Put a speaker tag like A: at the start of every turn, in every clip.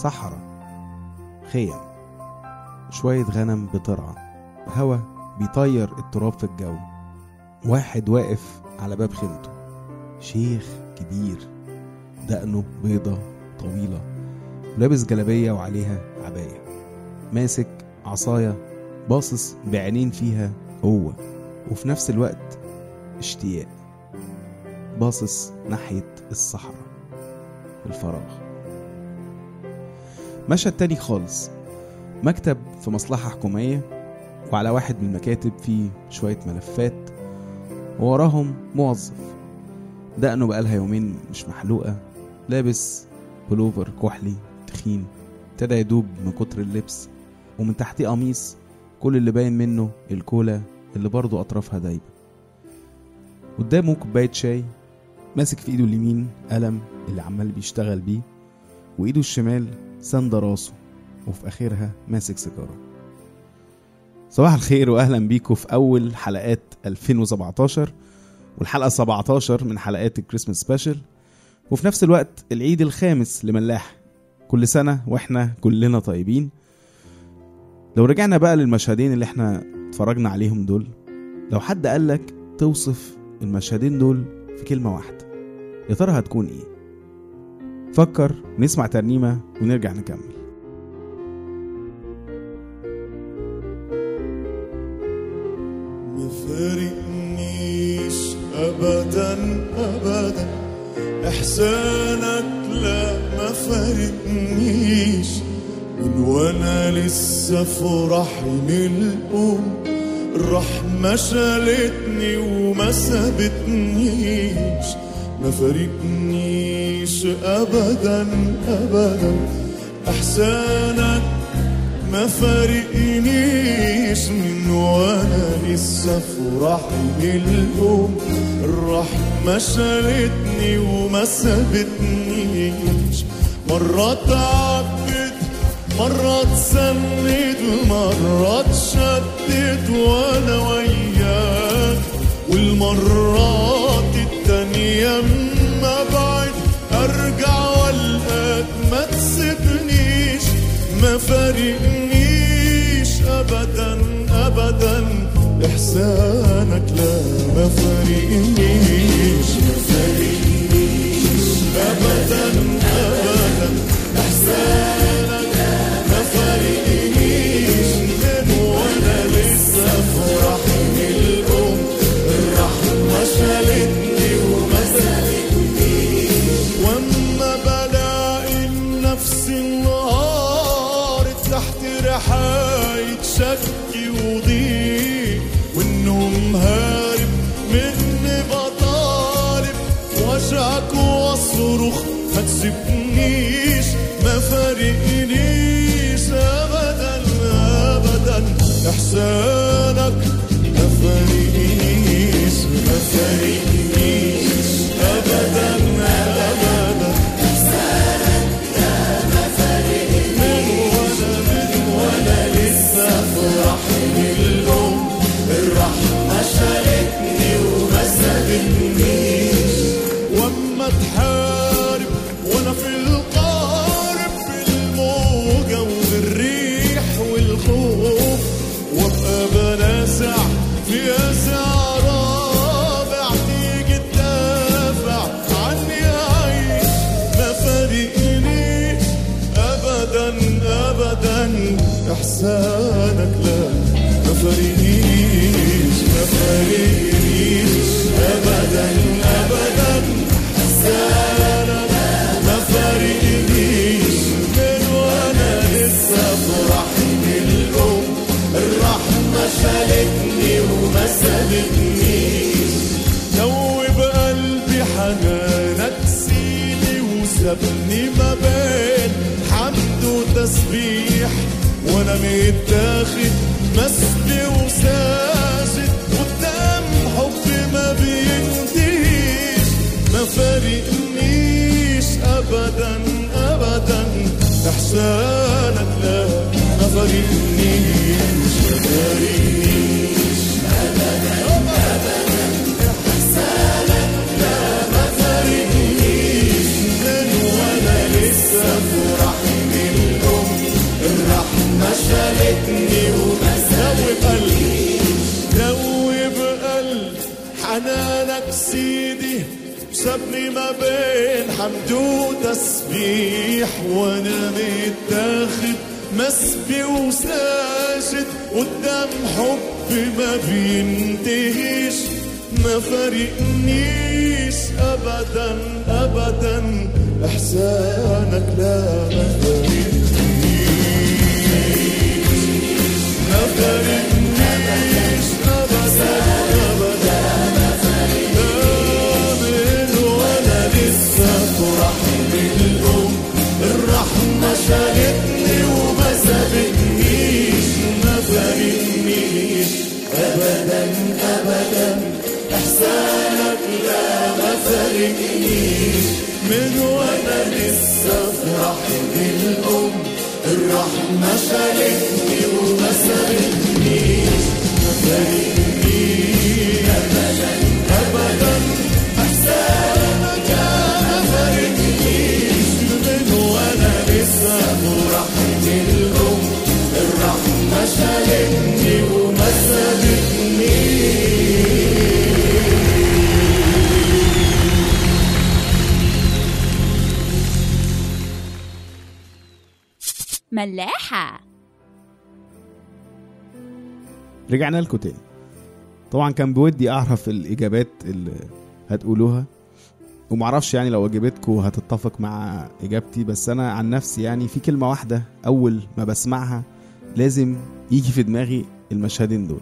A: صحراء خيم شوية غنم بترعى هوا بيطير التراب في الجو. واحد واقف على باب خيمته شيخ كبير دقنه بيضة طويلة ولابس جلابية وعليها عباية. ماسك عصاية باصص بعينين فيها هو وفي نفس الوقت اشتياق باصص ناحية الصحراء الفراغ. مشهد تاني خالص. مكتب في مصلحة حكومية وعلى واحد من المكاتب فيه شوية ملفات ووراهم موظف. دقنه بقالها يومين مش محلوقة لابس بلوفر كحلي تخين ابتدى يدوب من كتر اللبس ومن تحتيه قميص كل اللي باين منه الكولا اللي برضه أطرافها دايبة. قدامه كوباية شاي ماسك في إيده اليمين قلم اللي عمال بيشتغل بيه وإيده الشمال سند راسه وفي آخرها ماسك سيجارة. صباح الخير واهلا بيكم في أول حلقات 2017 والحلقة 17 من حلقات الكريسماس سبيشال وفي نفس الوقت العيد الخامس لملاح. كل سنة وإحنا كلنا طيبين. لو رجعنا بقى للمشهدين اللي إحنا اتفرجنا عليهم دول لو حد قالك توصف المشهدين دول في كلمة واحدة يا ترى هتكون إيه؟ فكر نسمع ترنيمة ونرجع نكمل.
B: ما فارقنيش ابدا ابدا. إحسانك لا ما فارقنيش من وأنا لسه في رحم الأم. الرحمة شالتني وما سابتنيش. ما فارقنيش ابدا ابدا. احسانك ما فارقنيش من وأنا لسه في رحم الأم. الرحمة شالتني وما سابتنيش مرة تعبت مرة تسند مرة تشدد وأنا وياك. والمرات التانية فارقنيش ابدا ابدا. إحسانك لا ما ما وأنا متاخد حمد وتسبيح وأنا متاخد مسبي وساجد قدام حب ما بينتهيش ما فارقنيش ابدا ابدا إحسانك لا ما فارقنيش ما فارقنيش ابدا.
C: Nossa
A: رجعنا لكم تاني. طبعا كان بودي أعرف الإجابات اللي هتقولوها ومعرفش يعني لو إجابتكم هتتفق مع إجابتي بس أنا عن نفسي يعني في كلمة واحدة أول ما بسمعها لازم يجي في دماغي المشهدين دول.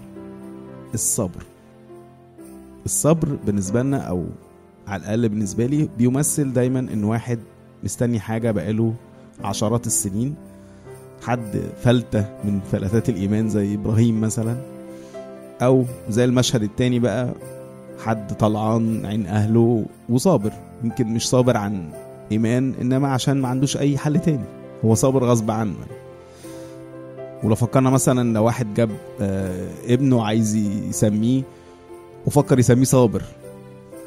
A: الصبر. الصبر بالنسبة لنا أو على الأقل بالنسبة لي بيمثل دايما إن واحد مستني حاجة بقاله عشرات السنين حد فلتة من فلتات الإيمان زي إبراهيم مثلا؟ أو زي المشهد التاني بقى حد طلعان عين أهله وصابر. يمكن مش صابر عن إيمان إنما عشان ما عندوش أي حل تاني. هو صابر غصب عنه. ولو فكرنا مثلا لو واحد جاب آه ابنه عايز يسميه وفكر يسميه صابر.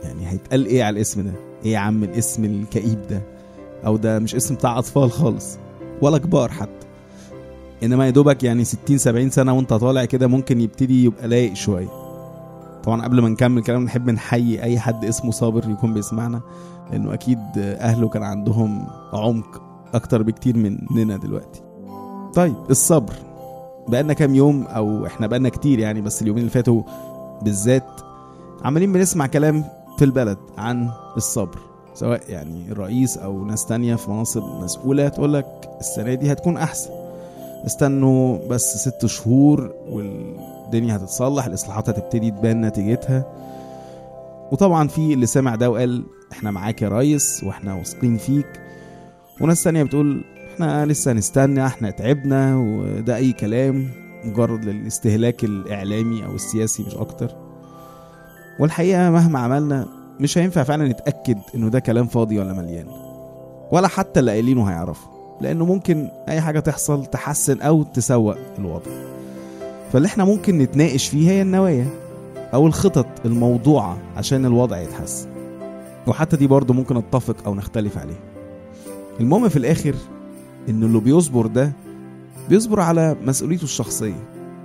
A: يعني هيتقال إيه على الاسم ده؟ إيه يا عم الاسم الكئيب ده؟ أو ده مش اسم بتاع أطفال خالص. ولا كبار حتى. إنما يا دوبك يعني 60 70 سنة وأنت طالع كده ممكن يبتدي يبقى لايق شوية. طبعا قبل ما نكمل كلام نحب نحيي أي حد اسمه صابر يكون بيسمعنا لأنه أكيد أهله كان عندهم عمق أكتر بكتير مننا دلوقتي. طيب الصبر. بقالنا كام يوم أو إحنا بقالنا كتير يعني بس اليومين اللي فاتوا بالذات عمالين بنسمع كلام في البلد عن الصبر. سواء يعني الرئيس أو ناس تانية في مناصب مسؤولة تقول لك السنة دي هتكون أحسن. استنوا بس ست شهور والدنيا هتتصلح الإصلاحات هتبتدي تبان نتيجتها. وطبعا في اللي سمع ده وقال إحنا معاك يا ريس وإحنا واثقين فيك. وناس تانية بتقول إحنا لسه هنستنى إحنا تعبنا وده أي كلام مجرد للاستهلاك الإعلامي أو السياسي مش أكتر. والحقيقة مهما عملنا مش هينفع فعلا نتأكد إنه ده كلام فاضي ولا مليان. ولا حتى اللي قايلينه هيعرفوا لأنه ممكن أي حاجة تحصل تحسن أو تسوء الوضع. فاللي إحنا ممكن نتناقش فيه هي النوايا أو الخطط الموضوعة عشان الوضع يتحسن. وحتى دي برضه ممكن نتفق أو نختلف عليها. المهم في الآخر إن اللي بيصبر ده بيصبر على مسؤوليته الشخصية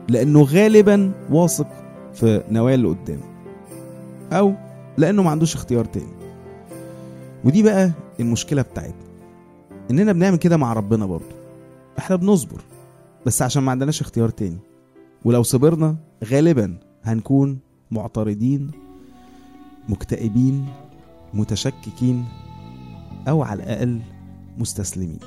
A: لأنه غالبا واثق في نوايا اللي قدامه. أو لأنه ما عندوش اختيار تاني. ودي بقى المشكلة بتاعتنا. إننا بنعمل كده مع ربنا برضه. إحنا بنصبر. بس عشان ما عندناش اختيار تاني. ولو صبرنا غالبا هنكون معترضين مكتئبين متشككين أو على الأقل مستسلمين.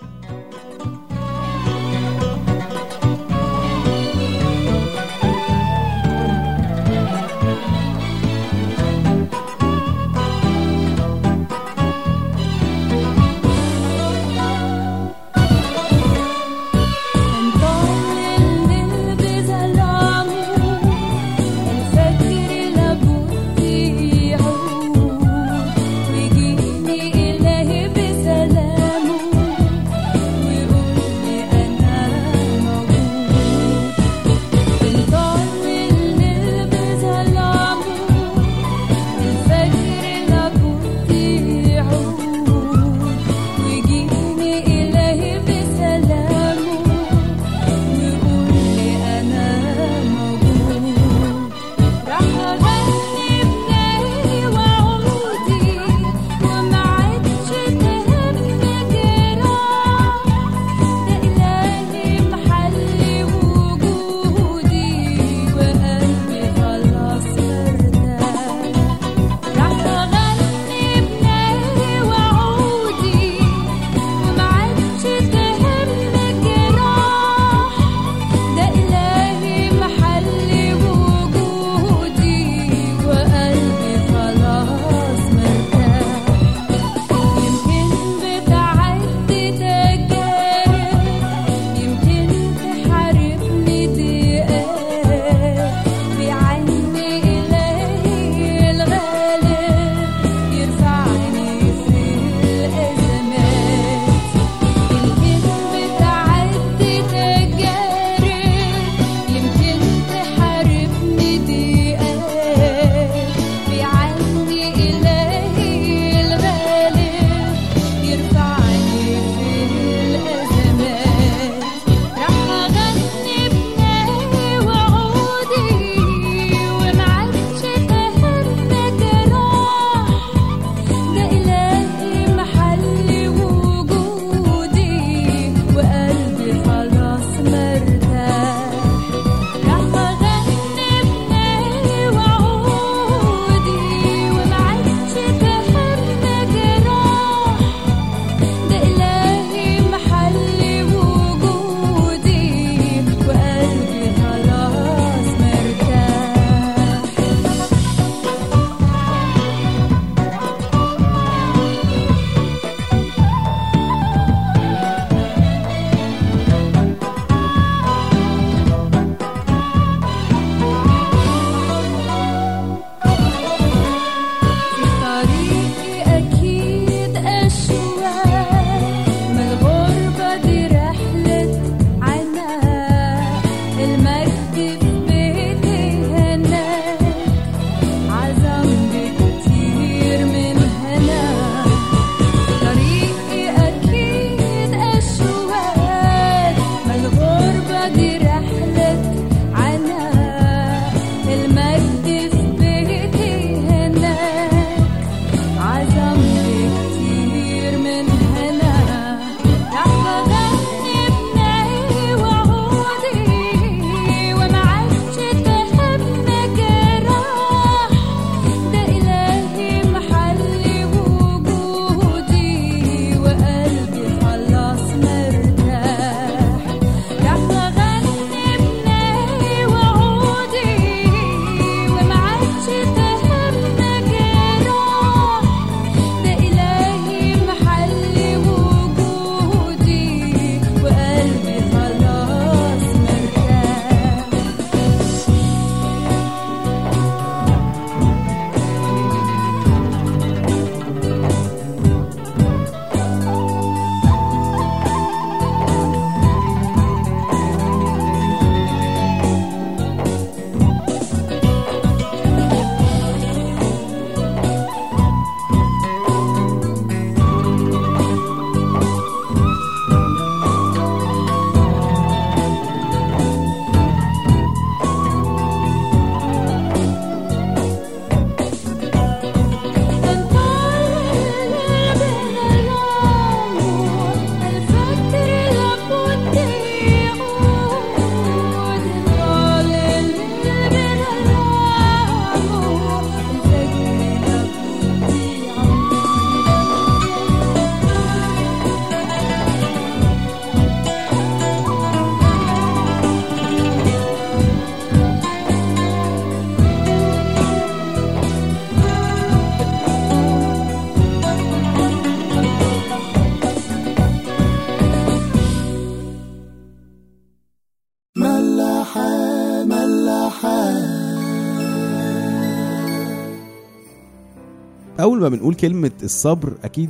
A: اول ما بنقول كلمة الصبر أكيد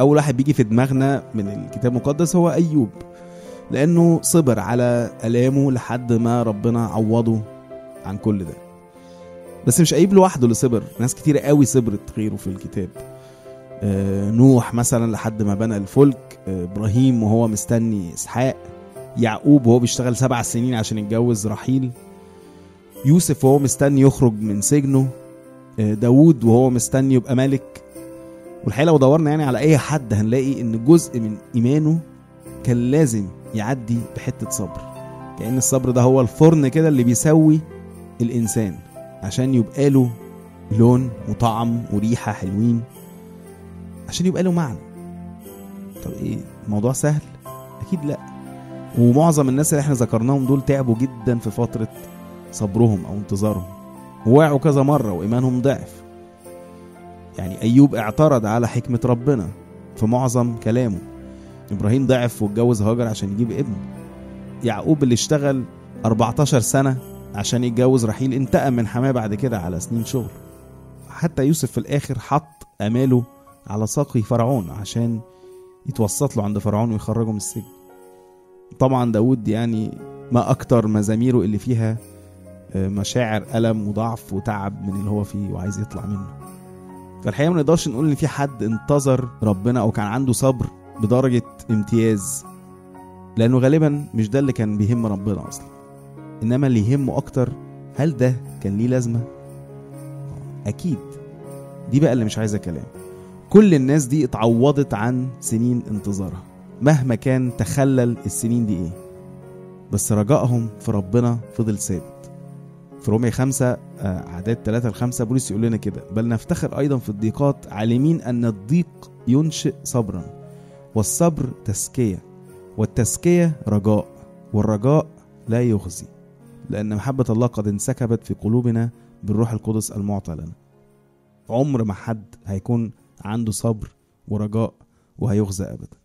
A: أول واحد بيجي في دماغنا من الكتاب المقدس هو أيوب لأنه صبر على ألامه لحد ما ربنا عوضه عن كل ده. بس مش ايوب لوحده اللي صبر ناس كتير قوي صبرت غيره في الكتاب. آه، نوح مثلا لحد ما بنى الفلك آه، إبراهيم وهو مستني إسحاق يعقوب وهو بيشتغل سبع سنين عشان يتجوز رحيل يوسف وهو مستني يخرج من سجنه داوود وهو مستني يبقى ملك والحقيقة لو دورنا يعني على أي حد هنلاقي إن جزء من إيمانه كان لازم يعدي بحتة صبر. كأن الصبر ده هو الفرن كده اللي بيسوي الإنسان عشان يبقى له لون وطعم وريحة حلوين عشان يبقى له معنى. طب إيه الموضوع سهل؟ أكيد لأ. ومعظم الناس اللي إحنا ذكرناهم دول تعبوا جدا في فترة صبرهم أو انتظارهم. ووقعوا كذا مرة وإيمانهم ضعف. يعني أيوب اعترض على حكمة ربنا في معظم كلامه. إبراهيم ضعف واتجوز هاجر عشان يجيب ابن. يعقوب اللي اشتغل 14 سنة عشان يتجوز رحيل انتقم من حماة بعد كده على سنين شغل. حتى يوسف في الآخر حط أماله على ساقي فرعون عشان يتوسط له عند فرعون ويخرجه من السجن. طبعا داود يعني ما أكتر مزاميره اللي فيها مشاعر ألم وضعف وتعب من اللي هو فيه وعايز يطلع منه. فالحقيقة ما نقدرش نقول إن في حد انتظر ربنا أو كان عنده صبر بدرجة امتياز لأنه غالبا مش ده اللي كان بيهم ربنا أصلا. إنما اللي يهمه أكتر هل ده كان ليه لازمة؟ أكيد. دي بقى اللي مش عايزة كلام. كل الناس دي اتعوضت عن سنين انتظارها. مهما كان تخلل السنين دي إيه. بس رجائهم في ربنا فضل ثابت. في رومية خمسة آه، أعداد ثلاثة لخمسة بولس يقول لنا كده بل نفتخر أيضا في الضيقات عالمين أن الضيق ينشئ صبرا والصبر تزكية والتزكية رجاء والرجاء لا يخزي لأن محبة الله قد انسكبت في قلوبنا بالروح القدس المعطى لنا. عمر ما حد هيكون عنده صبر ورجاء وهيخزى أبدا.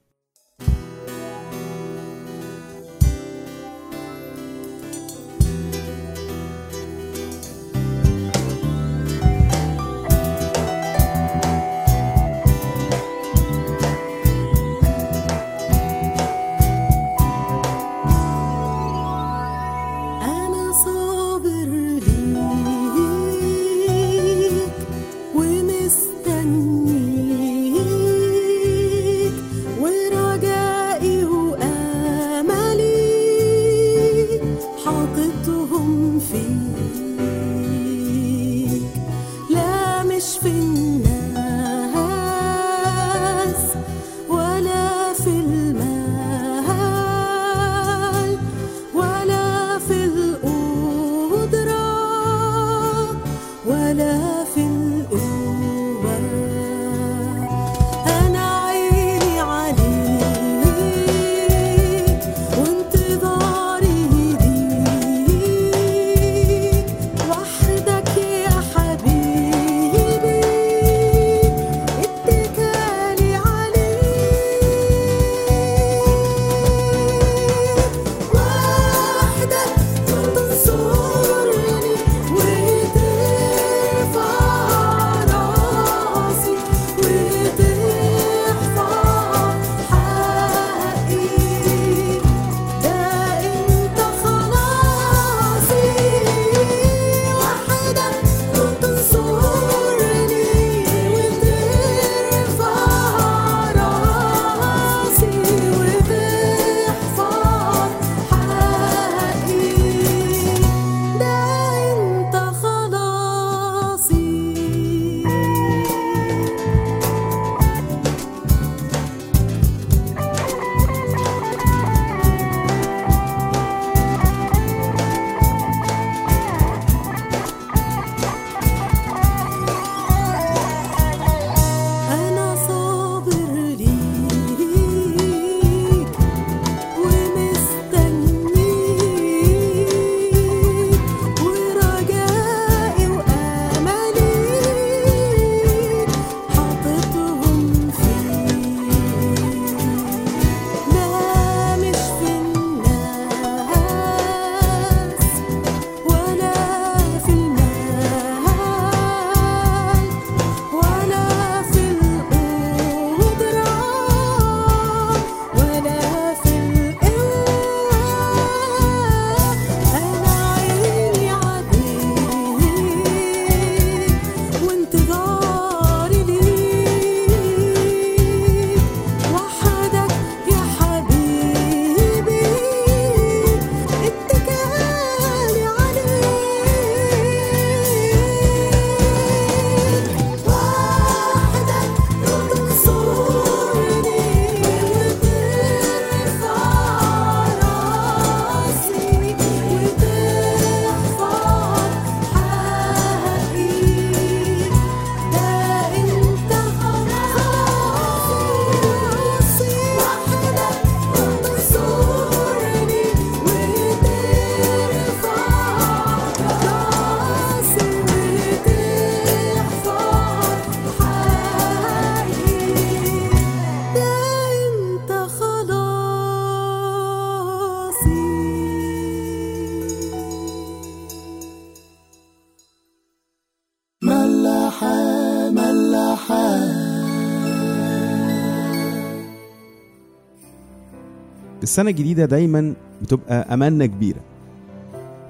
A: السنة الجديدة دايما بتبقى أماننا كبيرة.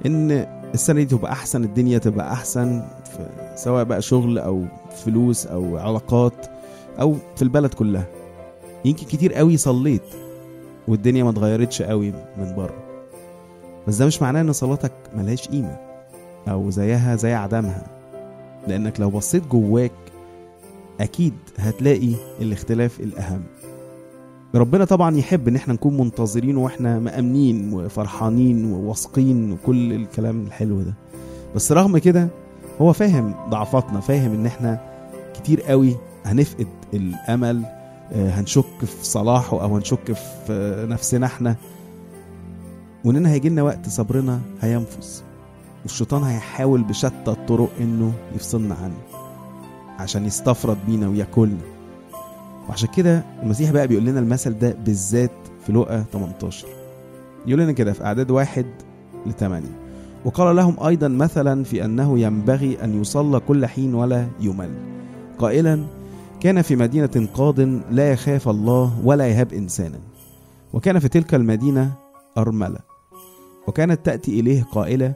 A: إن السنة دي تبقى أحسن الدنيا تبقى أحسن سواء بقى شغل أو فلوس أو علاقات أو في البلد كلها. يمكن كتير قوي صليت والدنيا ما اتغيرتش قوي من بره. بس ده مش معناه إن صلاتك ملهاش قيمة أو زيها زي عدمها. لأنك لو بصيت جواك أكيد هتلاقي الاختلاف الأهم. ربنا طبعا يحب إن إحنا نكون منتظرين وإحنا مأمنين وفرحانين وواثقين وكل الكلام الحلو ده. بس رغم كده هو فاهم ضعفاتنا فاهم إن إحنا كتير قوي هنفقد الأمل آه، هنشك في صلاحه أو هنشك في نفسنا إحنا. وإننا هيجي لنا وقت صبرنا هينفذ. والشيطان هيحاول بشتى الطرق إنه يفصلنا عنه عشان يستفرد بينا وياكلنا. وعشان كده المسيح بقى بيقول لنا المثل ده بالذات في لقا 18 يقول لنا كده في أعداد واحد لثمانية وقال لهم أيضا مثلا في أنه ينبغي أن يصلى كل حين ولا يمل. قائلا كان في مدينة قاض لا يخاف الله ولا يهاب إنسانا. وكان في تلك المدينة أرملة. وكانت تأتي إليه قائلة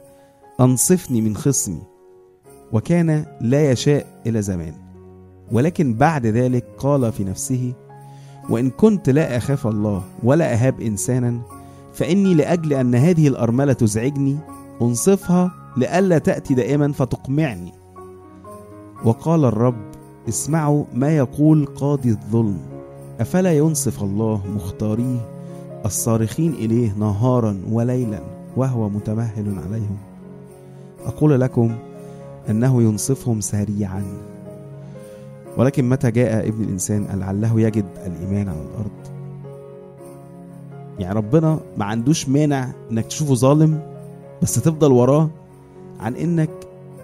A: أنصفني من خصمي. وكان لا يشاء إلى زمان. ولكن بعد ذلك قال في نفسه وإن كنت لا أخاف الله ولا أهاب إنسانا فإني لأجل أن هذه الأرملة تزعجني أنصفها لئلا تأتي دائما فتقمعني. وقال الرب اسمعوا ما يقول قاضي الظلم أفلا ينصف الله مختاريه؟ الصارخين إليه نهارا وليلا وهو متمهل عليهم. أقول لكم أنه ينصفهم سريعا. ولكن متى جاء ابن الإنسان لعله يجد الإيمان على الأرض؟ يعني ربنا ما عندوش مانع إنك تشوفه ظالم بس تفضل وراه عن إنك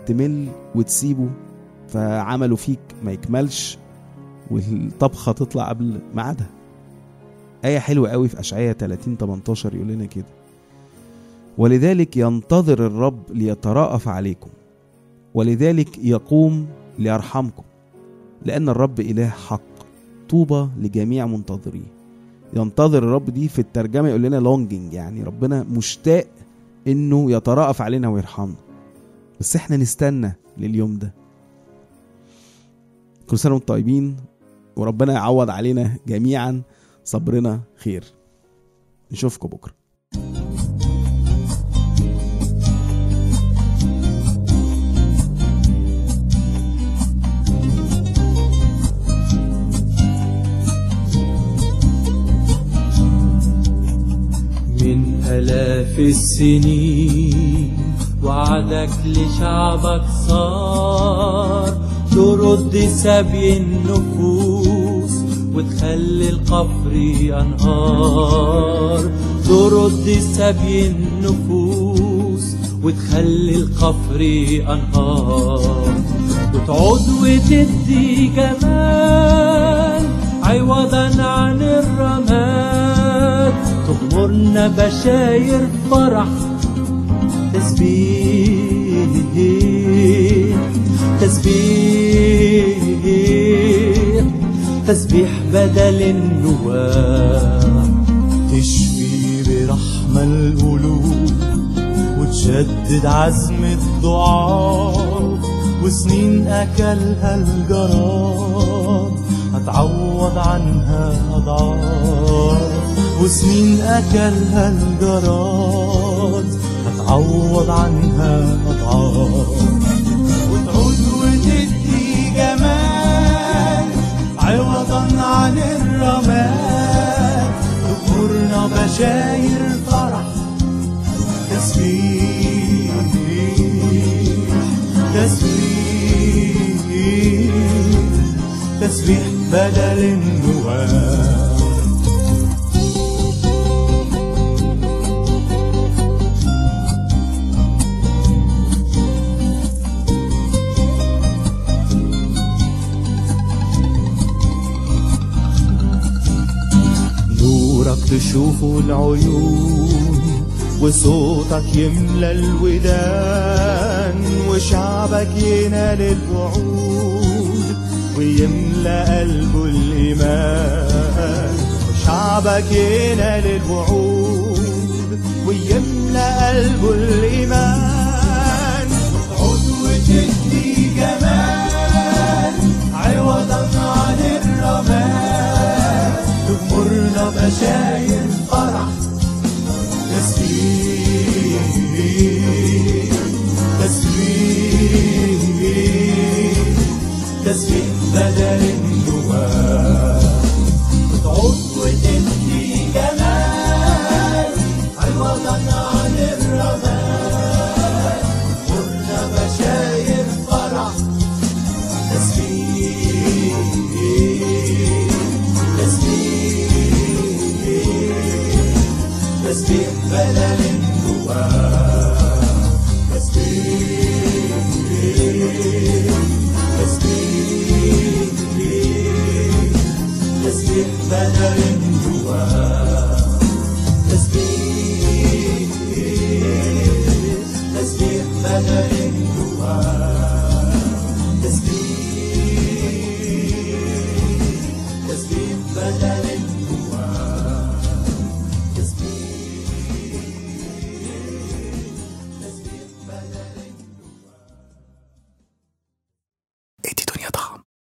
A: تمل وتسيبه فعمله فيك ما يكملش والطبخة تطلع قبل ميعادها. آية حلوة قوي في أشعية 30 18 يقول لنا كده ولذلك ينتظر الرب ليتراءف عليكم ولذلك يقوم ليرحمكم. لأن الرب إله حق. طوبى لجميع منتظريه. ينتظر الرب دي في الترجمة يقول لنا لونجينج يعني ربنا مشتاق إنه يتراءف علينا ويرحمنا. بس إحنا نستنى لليوم ده. كل سنة وأنتم طيبين وربنا يعوض علينا جميعا صبرنا خير. نشوفكم
D: بكرة. آلاف السنين وعدك لشعبك صار ترد سبي النفوس وتخلي القفر أنهار ترد سبي النفوس وتخلي القفر أنهار وتعود وتدي جمال عوضا عن الرماد تغمرنا بشاير فرح تسبيح تسبيح تسبيح بدل النواح
B: تشفي برحمة القلوب وتشدد عزم الضعاف وسنين أكلها الجراد. هتعوض عنها أضعاف. وسنين أكلها الجراد هتعوض عنها أضعاف وتعود وتدي جمال عوضا عن الرماد تغمرنا بشاير فرح تسبيح تسبيح تسبيح بدل النواه نورك تشوفه العيون وصوتك يملى الودان وشعبك ينال الوعود ويملى قلبه الإيمان.
D: وشعبك ينال الوعود ويملأ قلبه الإيمان. عضو تدي جمال عوضا عن الرماد تغمرنا بشاير فرح. تسبيح تسبيح تسبيح. بدل النواه